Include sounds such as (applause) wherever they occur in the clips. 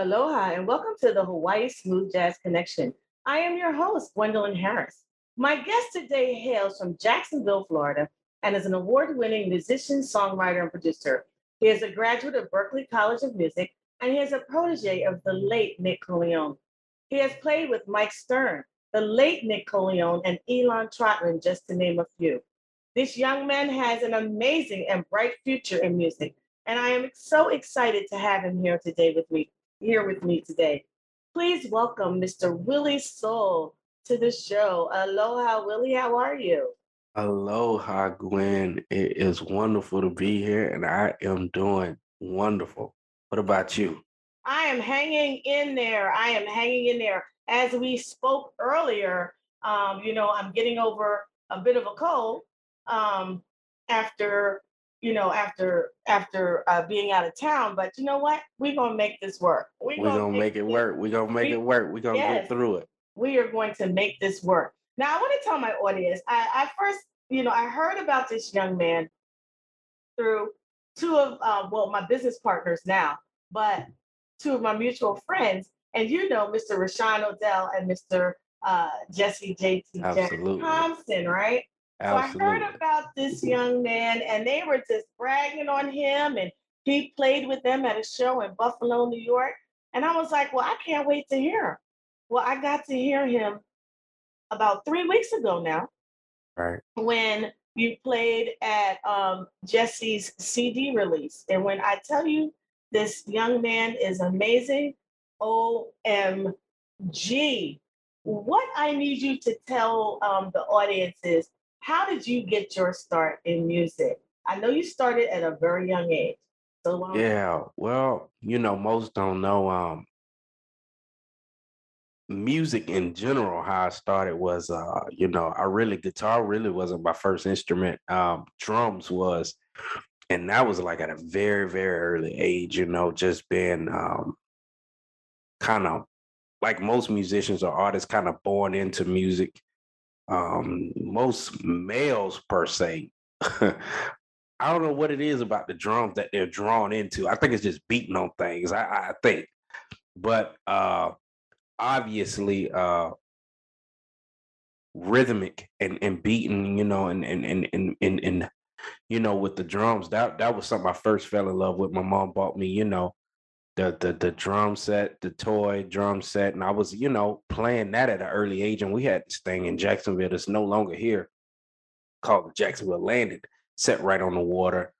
Aloha and welcome to the Hawaii Smooth Jazz Connection. I am your host, Gwendolyn Harris. My guest today hails from Jacksonville, Florida, and is an award winning musician, songwriter, and producer. He is a graduate of Berklee College of Music, and he is a protege of the late Nick Colaionne. He has played with Mike Stern, the late Nick Colaionne, and Elan Trotman, just to name a few. This young man has an amazing and bright future in music, and I am so excited to have him here today with me, here with me today. Please welcome Mr. Willie Soul to the show. Aloha, Willie. How are you? Aloha, Gwen. It is wonderful to be here, and I am doing wonderful. What about you? I am hanging in there. I am hanging in there. As we spoke earlier, um, you know, I'm getting over a bit of a cold um, after, you know, after after uh, being out of town. But you know what? We're gonna make this work. We're gonna, gonna make, it work. We're gonna make we, it work. We're gonna yes. get through it we are going to make this work. Now, I want to tell my audience, I, I first, you know, I heard about this young man through two of, uh, well, my business partners now, but two of my mutual friends. And you know, Mr. Rashawn Odell and Mr. Uh, Jesse JT Thompson, right? Absolutely. So I heard about this young man and they were just bragging on him and he played with them at a show in Buffalo, New York. And I was like, well, I can't wait to hear him. Well, I got to hear him about three weeks ago now. Right. When you played at um, Jesse's CD release. And when I tell you this young man is amazing, OMG. What I need you to tell um, the audience is how did you get your start in music? I know you started at a very young age. So yeah, well, you know, most don't know. Um, music in general, how I started was, uh, you know, I really guitar really wasn't my first instrument. Um, drums was, and that was like at a very very early age. You know, just being um, kind of like most musicians or artists, kind of born into music. Um, most males per se. (laughs) I don't know what it is about the drums that they're drawn into. I think it's just beating on things. I, I think, but uh, obviously uh rhythmic and and beating, you know, and and and and and, and you know, with the drums. That that was something I first fell in love with. My mom bought me, you know, the the the drum set, the toy drum set, and I was, you know, playing that at an early age. And we had this thing in Jacksonville that's no longer here, called the Jacksonville Landing, set right on the water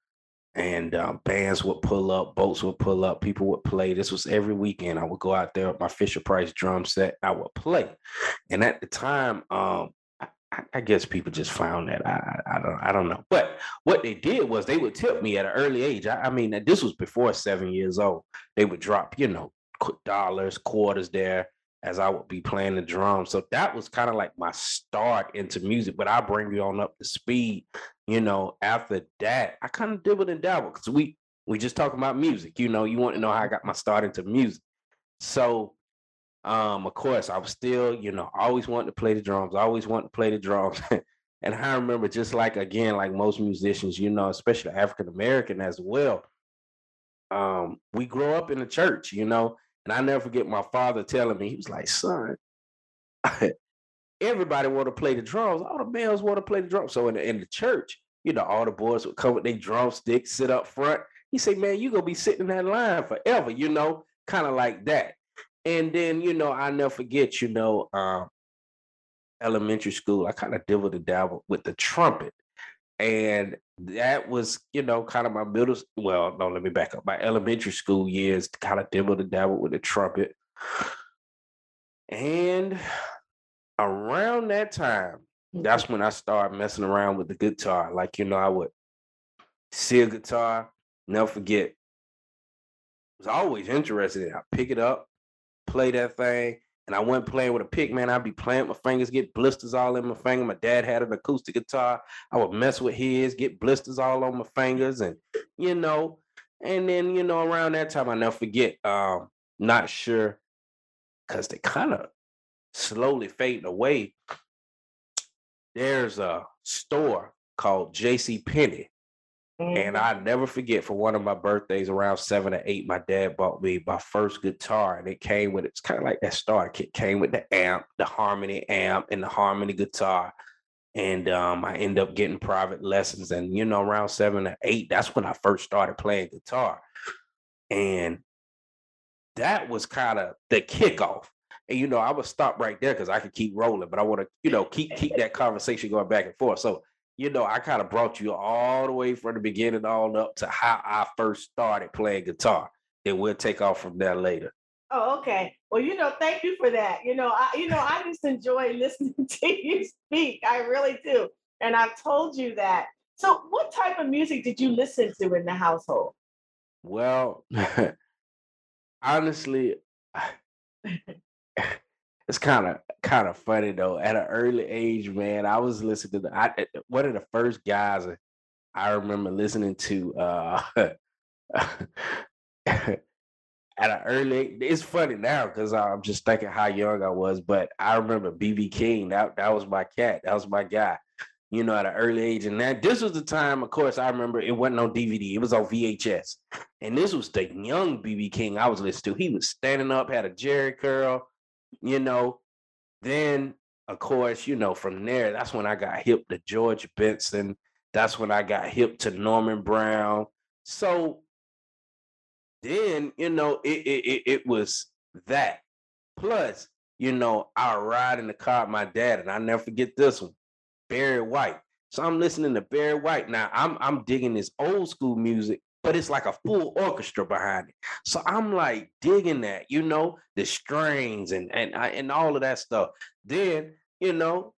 and um, bands would pull up, boats would pull up, people would play. This was every weekend. I would go out there with my Fisher Price drum set. I would play, and at the time, um, I, guess people just found that I, I don't I don't know. But what they did was they would tip me at an early age. I, I mean, this was before seven years old. They would drop, you know, dollars, quarters there as I would be playing the drums. So that was kind of like my start into music. But I bring you on up to speed. You know, after that, I kind of dibbled and dabbled because we we just talking about music. You know, you want to know how I got my start into music. So um, of course, I was still, you know, always wanting to play the drums, always wanting to play the drums. (laughs) and I remember just like again, like most musicians, you know, especially African American as well. Um, we grow up in the church, you know, and I never forget my father telling me, he was like, son, (laughs) everybody want to play the drums. All the males want to play the drums. So in the, in the church, you know, all the boys would come with their drumsticks, sit up front. He said, man, you going to be sitting in that line forever, you know, kind of like that. And then, you know, I never forget, you know, um, elementary school, I kind of dibbled and dabbled with the trumpet. And that was, you know, kind of my middle. Well, no, let me back up. My elementary school years, kind of dibbled and dabbled with the trumpet. And around that time, that's when I started messing around with the guitar. Like, you know, I would see a guitar, never forget. I was always interested in it. I pick it up, play that thing, and I went playing with a pick, man. I'd be playing, my fingers get blisters all in my finger. My dad had an acoustic guitar. I would mess with his, get blisters all on my fingers, and you know, and then you know, around that time, I never forget. Um, not sure because they kind of slowly fading away. There's a store called J.C. Penney And I never forget for one of my birthdays around seven or eight, my dad bought me my first guitar, and it came with it's kind of like that starter kit. Came with the amp, the harmony amp, and the harmony guitar. And um, I ended up getting private lessons. And you know, around seven or eight, that's when I first started playing guitar. And that was kind of the kickoff. And you know, I would stop right there because I could keep rolling, but I want to, you know, keep keep that conversation going back and forth. So you know, I kind of brought you all the way from the beginning on up to how I first started playing guitar. Then we'll take off from there later. Oh, okay. Well, you know, thank you for that. You know, I you know, I just enjoy (laughs) listening to you speak. I really do. And I've told you that. So what type of music did you listen to in the household? Well, (laughs) honestly, (laughs) it's kind of kind of funny though. At an early age, man, I was listening to the, I, one of the first guys I remember listening to. uh (laughs) At an early, it's funny now because I'm just thinking how young I was, but I remember BB King. That that was my cat. That was my guy. You know, at an early age, and that this was the time. Of course, I remember it wasn't on DVD; it was on VHS, and this was the young BB King I was listening to. He was standing up, had a Jheri curl, you know. Then, of course, you know, from there, that's when I got hip to George Benson. That's when I got hip to Norman Brown. So then, you know, it it it, it was that. Plus, you know, I ride in the car with my dad, and I never forget this one, Barry White. So I'm listening to Barry White. Now I'm I'm digging this old school music but it's like a full orchestra behind it. So I'm like digging that, you know, the strings and and and all of that stuff. Then, you know,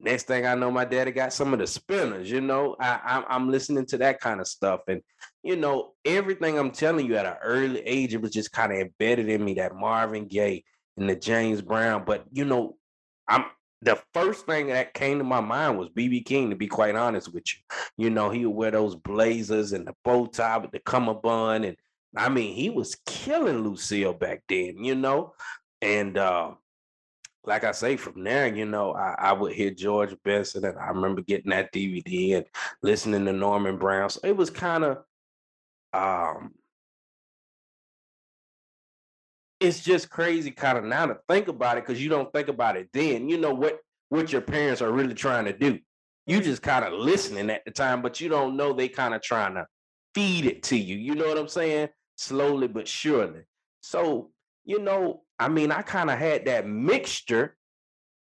next thing I know, my daddy got some of the spinners. You know, I, I'm I'm listening to that kind of stuff, and you know, everything I'm telling you at an early age, it was just kind of embedded in me that Marvin Gaye and the James Brown. But you know, I'm the first thing that came to my mind was BB King, to be quite honest with you. You know, he would wear those blazers and the bow tie with the cummerbund. And I mean, he was killing Lucille back then, you know? And uh, like I say, from there, you know, I, I, would hear George Benson, and I remember getting that DVD and listening to Norman Brown. So it was kind of um it's just crazy kind of now to think about it because you don't think about it then. You know what what your parents are really trying to do. You just kind of listening at the time, but you don't know they kind of trying to feed it to you. You know what I'm saying? Slowly but surely. So, you know, I mean, I kind of had that mixture,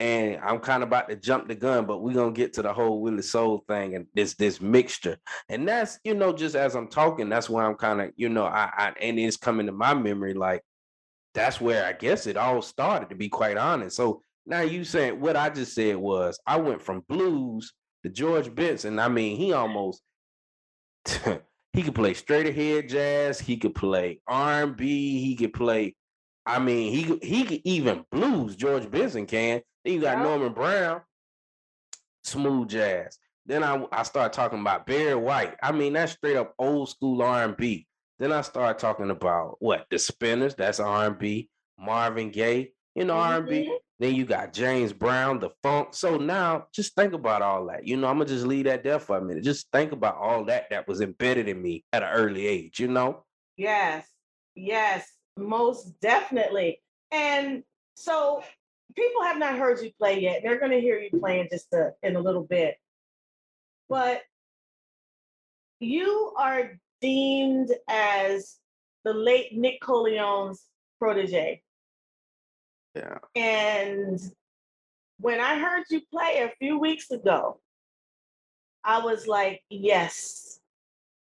and I'm kind of about to jump the gun, but we're gonna get to the whole Willie Soul thing and this this mixture. And that's, you know, just as I'm talking, that's why I'm kind of, you know, I, I and it's coming to my memory like that's where I guess it all started, to be quite honest. So now you saying what I just said was I went from blues to George Benson. I mean, he almost (laughs) he could play straight ahead jazz, he could play R&B, he could play. I mean, he could, he could even blues. George Benson can. Then you got yeah. Norman Brown, smooth jazz. Then I I started talking about Barry White. I mean, that's straight up old school R&B. Then I start talking about what the Spinners. That's R and B. Marvin Gaye, you know R and B. Mm-hmm. Then you got James Brown, the funk. So now, just think about all that. You know, I'm gonna just leave that there for a minute. Just think about all that that was embedded in me at an early age. You know. Yes. Yes. Most definitely. And so people have not heard you play yet. They're to hear you playing just a, in a little bit. But you are deemed as the late Nick Colaionne's protege. Yeah. And when I heard you play a few weeks ago, I was like, yes,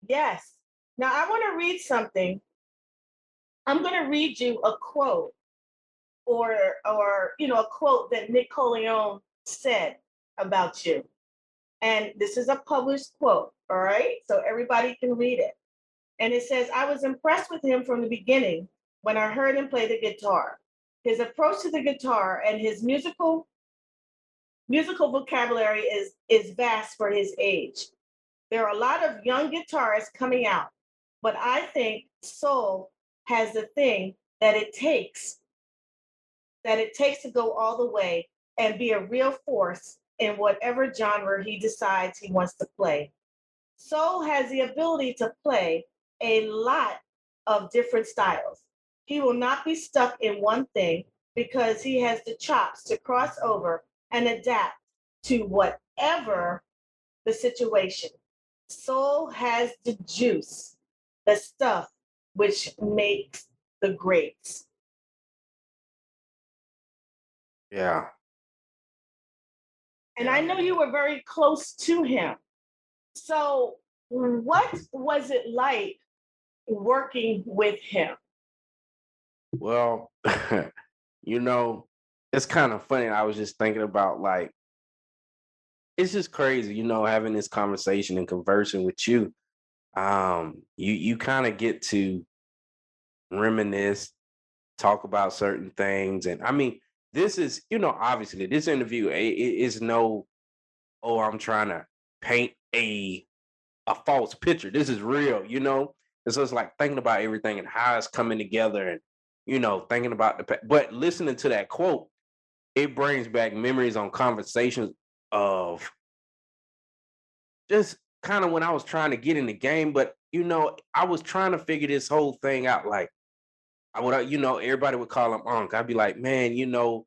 yes. Now I want to read something. I'm going to read you a quote or or you know a quote that Nick Coleone said about you. And this is a published quote, all right? So everybody can read it. And it says, I was impressed with him from the beginning when I heard him play the guitar. His approach to the guitar and his musical musical vocabulary is, is vast for his age. There are a lot of young guitarists coming out, but I think soul has the thing that it takes, that it takes to go all the way and be a real force in whatever genre he decides he wants to play. Soul has the ability to play a lot of different styles. He will not be stuck in one thing because he has the chops to cross over and adapt to whatever the situation. Soul has the juice, the stuff which makes the grapes. Yeah. And I know you were very close to him. So, what was it like working with him? Well, (laughs) you know, it's kind of funny. I was just thinking about like, it's just crazy, you know, having this conversation and conversing with you. Um, you you kind of get to reminisce, talk about certain things, and I mean, this is, you know, obviously this interview it, it is no, oh, I'm trying to paint a a false picture. This is real, you know. It's like thinking about everything and how it's coming together, and you know, thinking about the. But listening to that quote, it brings back memories on conversations of just kind of when I was trying to get in the game, but you know, I was trying to figure this whole thing out. Like, I would, uh, you know, everybody would call him Unc. I'd be like, man, you know,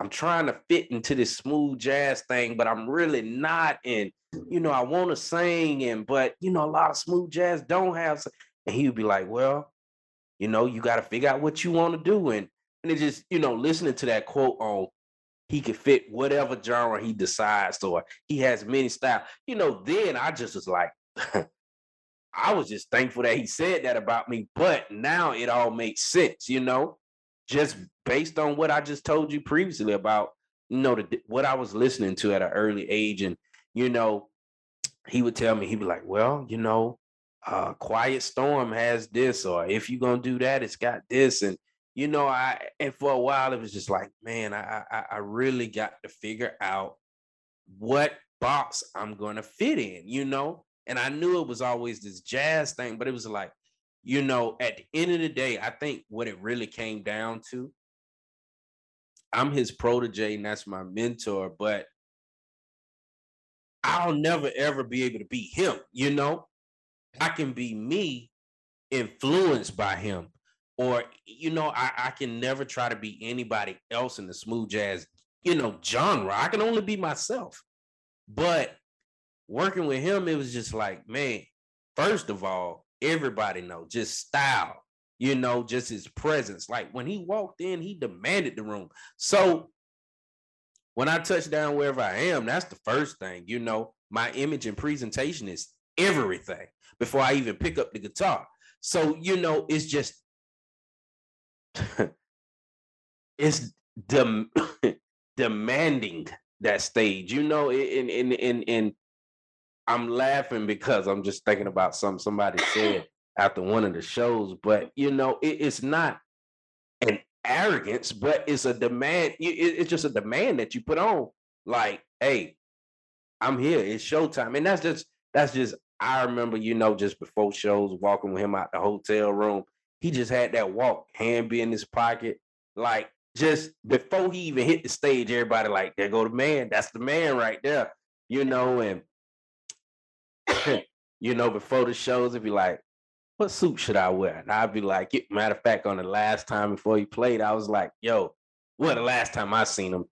I'm trying to fit into this smooth jazz thing, but I'm really not. And you know, I want to sing, and but you know, a lot of smooth jazz don't have. And he would be like, well, you know, you got to figure out what you want to do, and and it just, you know, listening to that quote on he could fit whatever genre he decides, or he has many styles. You know, then I just was like, (laughs) I was just thankful that he said that about me. But now it all makes sense, you know, just based on what I just told you previously about, you know, the, what I was listening to at an early age. And, you know, he would tell me, he'd be like, well, you know, uh, Quiet Storm has this, or if you're to do that, it's got this. And, you know, I, and for a while, it was just like, man, I, I, I really got to figure out what box I'm to fit in, you know? And I knew it was always this jazz thing, but it was like, you know, at the end of the day, I think what it really came down to, I'm his protege and that's my mentor, but I'll never ever be able to be him, you know? I can be me influenced by him. Or, you know, I, I can never try to be anybody else in the smooth jazz, you know, genre. I can only be myself. But working with him, it was just like, man, first of all, everybody know just style, you know, just his presence. Like when he walked in, he demanded the room. So when I touch down wherever I am, that's the first thing, you know, my image and presentation is everything before I even pick up the guitar. So, you know, it's just (laughs) it's dem- (laughs) demanding that stage, you know, in in in in I'm laughing because I'm just thinking about something somebody (coughs) said after one of the shows, but you know, it, it's not an arrogance, but it's a demand. It, it's just a demand that you put on. Like, hey, I'm here. It's showtime, and that's just that's just. I remember, you know, just before shows, walking with him out the hotel room. He just had that walk, hand be in his pocket, like just before he even hit the stage. Everybody like, there go the man. That's the man right there, you know, and (coughs) you know, before the shows, it'd be like, what suit should I wear? And I'd be like, matter of fact, on the last time before he played, I was like, yo, what the last time I seen him?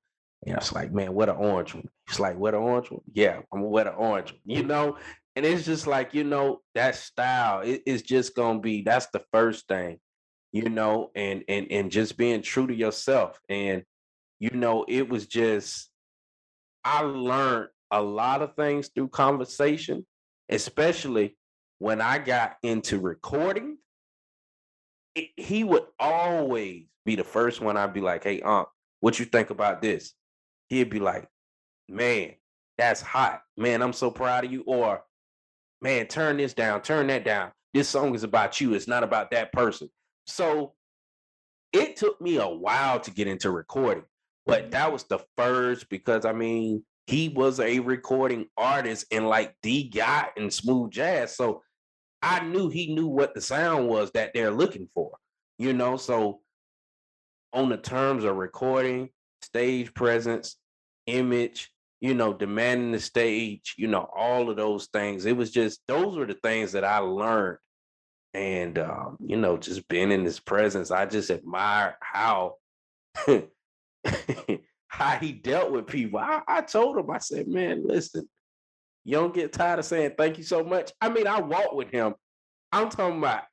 And I was like, man, what an orange one. He's like, what an orange one? Yeah, I'm gonna wear the orange one, you know? And it's just like, you know, that style, it, it's just gonna be, that's the first thing, you know, and and and just being true to yourself. And, you know, it was just, I learned a lot of things through conversation especially when I got into recording, it, he would always be the first one I'd be like, hey, Unc, what you think about this? He'd be like, man, that's hot. Man, I'm so proud of you. Or, man, turn this down, turn that down. This song is about you. It's not about that person. So it took me a while to get into recording, but mm-hmm. that was the first because I mean, he was a recording artist and like the guy in smooth jazz. So I knew he knew what the sound was that they're looking for, you know. So on the terms of recording, stage presence, image, you know, demanding the stage, you know, all of those things. It was just those were the things that I learned. And um, you know, just being in his presence, I just admire how (laughs) how he dealt with people. I, I told him, I said, man, listen, you don't get tired of saying thank you so much. I mean, I walked with him. I'm talking about,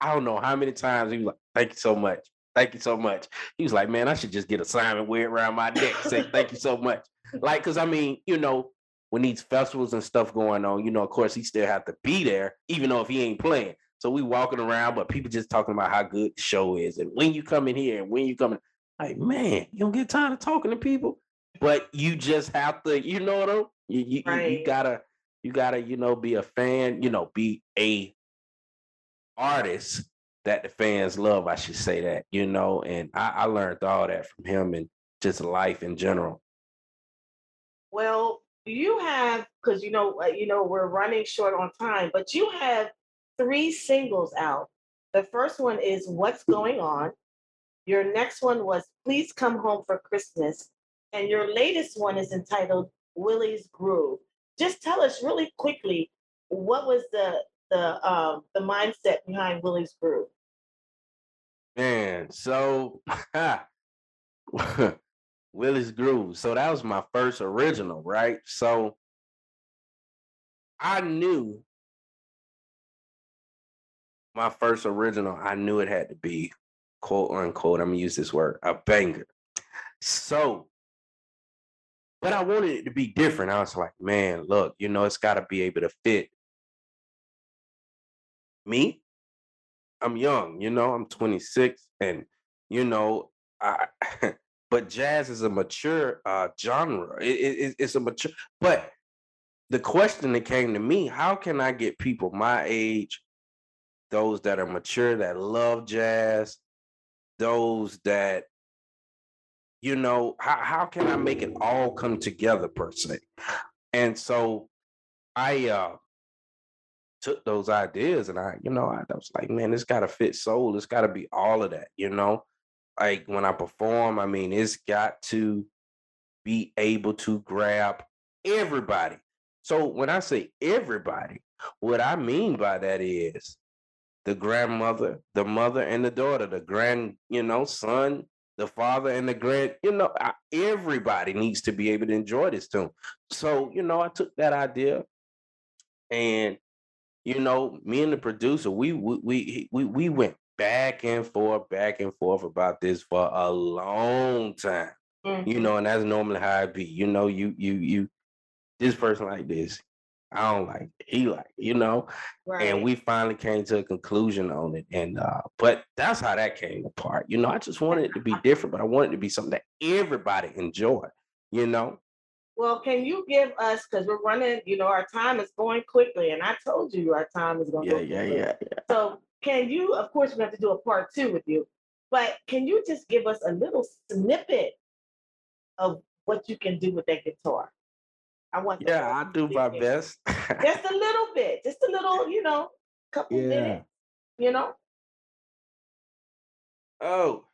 I don't know how many times he was like, thank you so much. Thank you so much. He was like, man, I should just get a Simon wear it around my neck, say thank you so much. Like, cause I mean, you know, when these festivals and stuff going on, you know, of course he still have to be there, even though if he ain't playing. So we walking around, but people just talking about how good the show is and when you come in here and when you coming. Like, man, you don't get tired of talking to people, but you just have to, you know what I mean? You you, right. you, you gotta you gotta, you know, be a fan, you know, be a artist that the fans love. I should say that, you know, and I, I learned all that from him and just life in general. Well, you have because you know you know we're running short on time, but you have three singles out. The first one is "What's Going On." Your next one was Please Come Home for Christmas. And your latest one is entitled Willie's Groove. Just tell us really quickly what was the the um the mindset behind Willie's Groove? Man, so (laughs) (laughs) Willie's Groove. So that was my first original, right? So I knew my first original, I knew it had to be quote unquote, I'm gonna use this word, a banger. So, but I wanted it to be different. I was like, man, look, you know, it's got to be able to fit me. I'm young, you know, I'm 26, and you know, I. (laughs) but jazz is a mature uh, genre. It, it, it's a mature, but the question that came to me: How can I get people my age, those that are mature that love jazz, those that you know how, how can i make it all come together per se? And so i uh took those ideas and i you know i, I was like man it's got to fit soul. It's got to be all of that you know like when i perform i mean it's got to be able to grab everybody so when i say everybody what i mean by that is the grandmother, the mother and the daughter, the grand, you know, son, the father and the grand, you know, everybody needs to be able to enjoy this tune. So, you know, I took that idea and you know, me and the producer, we we we we, went back and forth, back and forth about this for a long time. Mm-hmm. You know, and that's normally how it be. You know, you you you this person like this, I don't like it. He like you know. Right. And we finally came to a conclusion on it. And uh, but that's how that came apart. You know, I just wanted it to be different, but I wanted it to be something that everybody enjoy, you know. Well, can you give us because we're running, you know, our time is going quickly, and I told you our time is going. Yeah, yeah, yeah, yeah. So, can you, of course, we have to do a part two with you, but can you just give us a little snippet of what you can do with that guitar? I want. Yeah, I do my best. (laughs) just a little bit, just a little, you know, couple yeah. minutes, you know. Oh.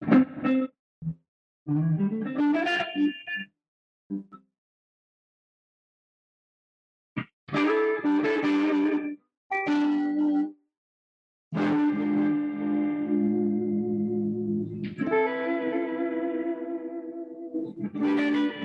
Thank you. Thank you.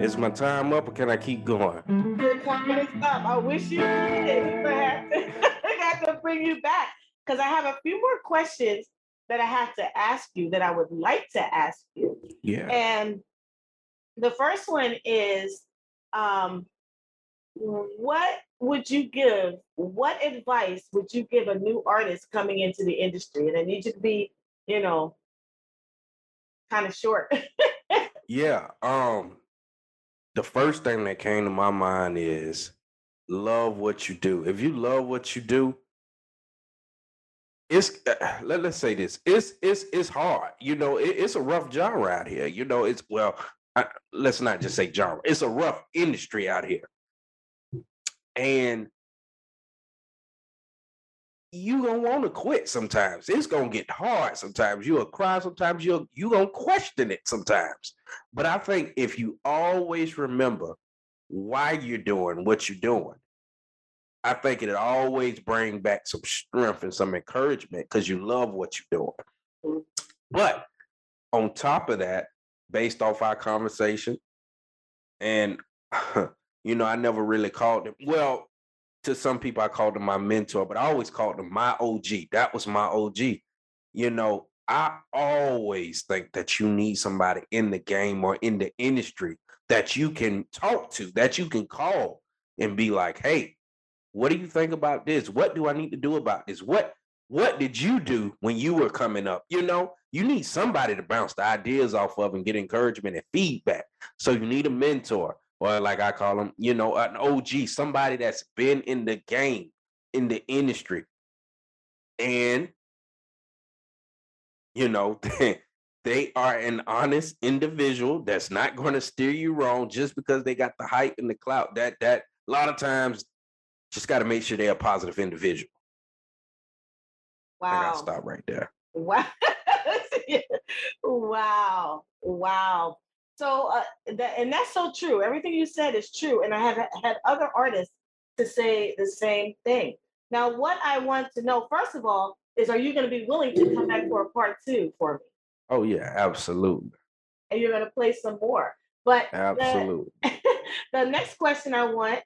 Is my time up or can I keep going? Your time is up. I wish you did, (laughs) I have to bring you back because I have a few more questions that I have to ask you that I would like to ask you. Yeah. And the first one is um, what would you give? What advice would you give a new artist coming into the industry? And I need you to be, you know, kind of short. (laughs) Yeah. Um the first thing that came to my mind is love what you do. If you love what you do, it's uh, let, let's say this. It's it's it's hard. You know, it, it's a rough genre out here. You know, it's well, I, let's not just say genre. It's a rough industry out here. And you gonna want to quit sometimes. It's gonna get hard sometimes. You'll cry sometimes. You'll you gonna question it sometimes. But I think if you always remember why you're doing what you're doing, I think it'll always bring back some strength and some encouragement because you love what you're doing. Mm-hmm. But on top of that, based off our conversation, and (sighs) you know, I never really called him. Well, to some people, I called him my mentor, but I always called him my OG. That was my OG. You know, I always think that you need somebody in the game or in the industry that you can talk to, that you can call and be like, hey, what do you think about this? What do I need to do about this? What what did you do when you were coming up? You know, you need somebody to bounce the ideas off of and get encouragement and feedback. So you need a mentor or like I call them, you know, an OG, somebody that's been in the game, in the industry. And, you know, (laughs) they are an honest individual that's not going to steer you wrong just because they got the hype and the clout. That, that, a lot of times, just got to make sure they're a positive individual. Wow. I got to stop right there. Wow. (laughs) wow. Wow. So uh, that and that's so true. Everything you said is true, and I have had other artists to say the same thing. Now, what I want to know first of all is, are you going to be willing to come back for a part two for me? Oh yeah, absolutely. And you're going to play some more. But absolutely. The, (laughs) the next question I want,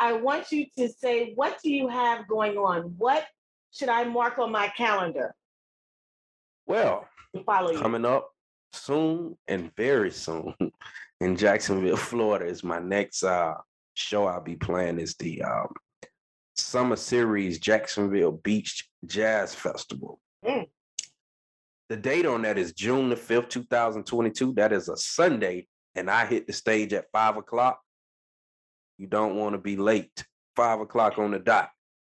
I want you to say, what do you have going on? What should I mark on my calendar? Well, coming up soon and very soon (laughs) in Jacksonville, (laughs) Florida is my next uh, show I'll be playing is the um, summer series Jacksonville Beach Jazz Festival. Mm. The date on that is June the 5th, 2022. That is a Sunday, and I hit the stage at five o'clock. You don't want to be late. Five o'clock on the dot.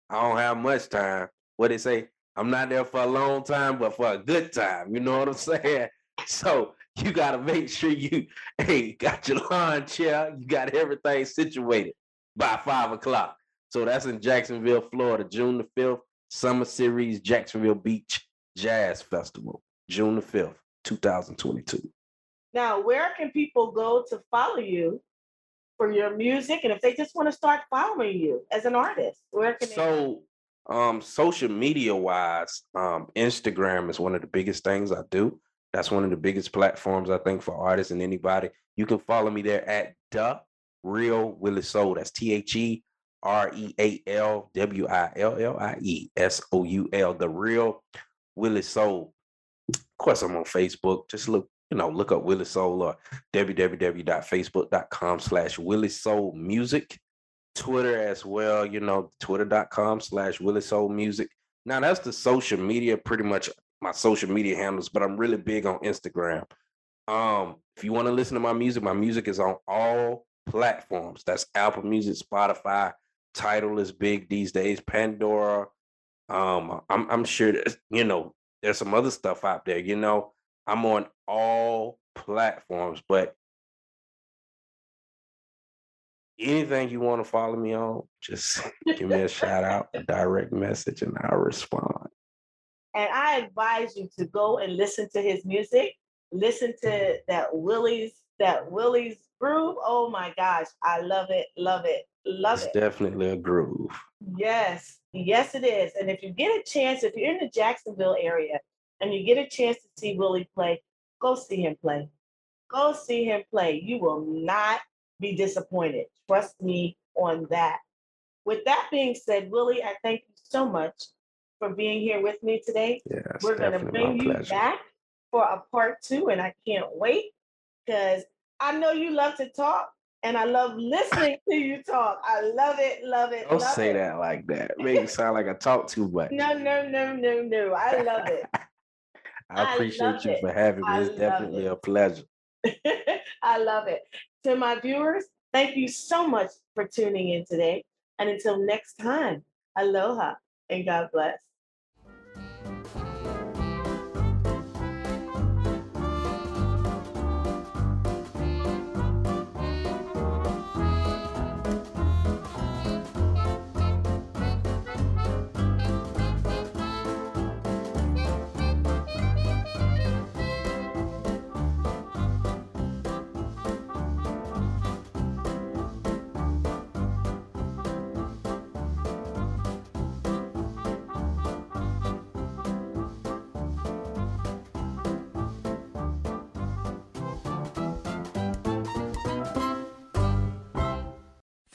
I don't have much time. What they say? I'm not there for a long time, but for a good time. You know what I'm (laughs) saying? So you got to make sure you, (laughs) hey, got your lawn chair, you got everything situated by five o'clock. So that's in Jacksonville, Florida, June the 5th, Summer Series Jacksonville Beach Jazz Festival, June the 5th, 2022. Now, where can people go to follow you for your music? And if they just want to start following you as an artist, where can so, they? Um, social media wise, um, Instagram is one of the biggest things I do. That's one of the biggest platforms I think for artists and anybody. You can follow me there at the real Willie Soul. That's T H E R E A L W I L L I E S O U L. The real Willie Soul. Of course, I'm on Facebook. Just look, you know, look up Willie Soul or www.facebook.com slash Willie Soul Music. Twitter as well, you know, twitter.com slash Willie Soul Music. Now that's the social media pretty much my social media handles, but I'm really big on Instagram. Um, if you want to listen to my music, my music is on all platforms. That's Apple Music, Spotify. Tidal is big these days. Pandora. Um, I'm I'm sure that you know there's some other stuff out there. You know, I'm on all platforms, but anything you want to follow me on, just (laughs) give me a shout out, a direct message, and I'll respond. And I advise you to go and listen to his music. Listen to that Willie's that Willie's groove. Oh my gosh, I love it, love it. Love It's it. definitely a groove. Yes, yes, it is. And if you get a chance, if you're in the Jacksonville area and you get a chance to see Willie play, go see him play. Go see him play. You will not be disappointed. Trust me on that. With that being said, Willie, I thank you so much for being here with me today. Yeah, We're going to bring you pleasure. back for a part two, and I can't wait because I know you love to talk and I love listening to you talk. I love it, love it. Don't love say it. that like that. Make it (laughs) sound like I talk too much. No, no, no, no, no. I love it. (laughs) I I appreciate love you it. for having me. I It's definitely it. a pleasure. (laughs) I love it. To my viewers, thank you so much for tuning in today. And until next time, aloha and God bless.